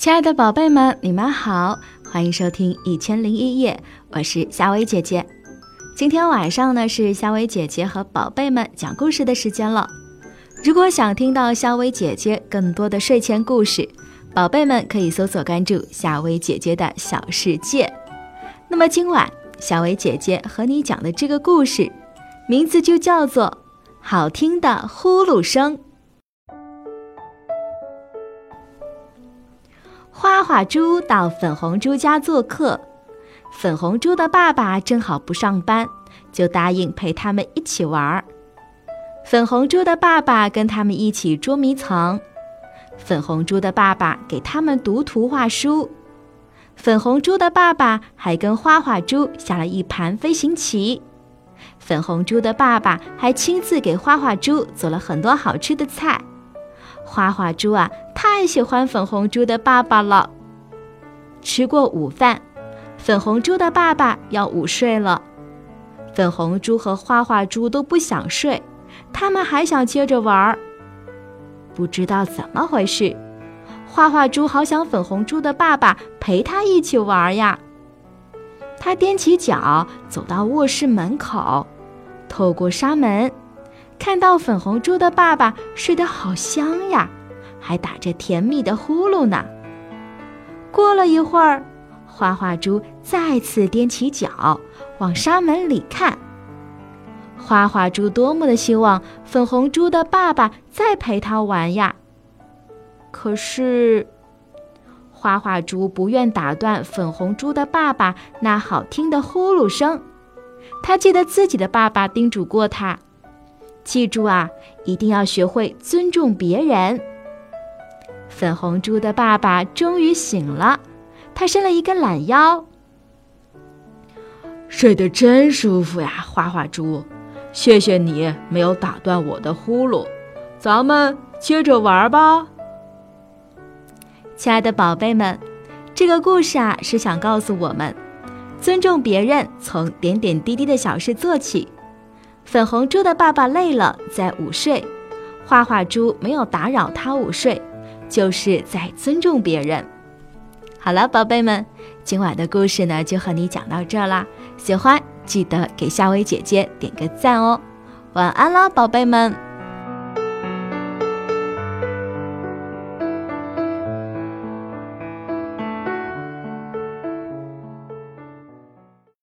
亲爱的宝贝们，你们好，欢迎收听《一千零一夜》，我是夏薇姐姐。今天晚上呢是夏薇姐姐和宝贝们讲故事的时间了。如果想听到夏薇姐姐更多的睡前故事，宝贝们可以搜索关注夏薇姐姐的小世界。那么今晚夏薇姐姐和你讲的这个故事，名字就叫做《好听的呼噜声》。花花猪到粉红猪家做客，粉红猪的爸爸正好不上班，就答应陪他们一起玩儿。粉红猪的爸爸跟他们一起捉迷藏，粉红猪的爸爸给他们读图画书，粉红猪的爸爸还跟花花猪下了一盘飞行棋，粉红猪的爸爸还亲自给花花猪做了很多好吃的菜。花花猪啊，太喜欢粉红猪的爸爸了。吃过午饭，粉红猪的爸爸要午睡了。粉红猪和花花猪都不想睡，他们还想接着玩儿。不知道怎么回事，花花猪好想粉红猪的爸爸陪他一起玩呀。他踮起脚走到卧室门口，透过纱门。看到粉红猪的爸爸睡得好香呀，还打着甜蜜的呼噜呢。过了一会儿，花花猪再次踮起脚往沙门里看。花花猪多么的希望粉红猪的爸爸再陪他玩呀！可是，花花猪不愿打断粉红猪的爸爸那好听的呼噜声。他记得自己的爸爸叮嘱过他。记住啊，一定要学会尊重别人。粉红猪的爸爸终于醒了，他伸了一个懒腰，睡得真舒服呀，花花猪，谢谢你没有打断我的呼噜，咱们接着玩吧。亲爱的宝贝们，这个故事啊是想告诉我们，尊重别人，从点点滴滴的小事做起。粉红猪的爸爸累了，在午睡。画画猪没有打扰他午睡，就是在尊重别人。好了，宝贝们，今晚的故事呢，就和你讲到这啦。喜欢记得给夏薇姐姐点个赞哦。晚安啦，宝贝们。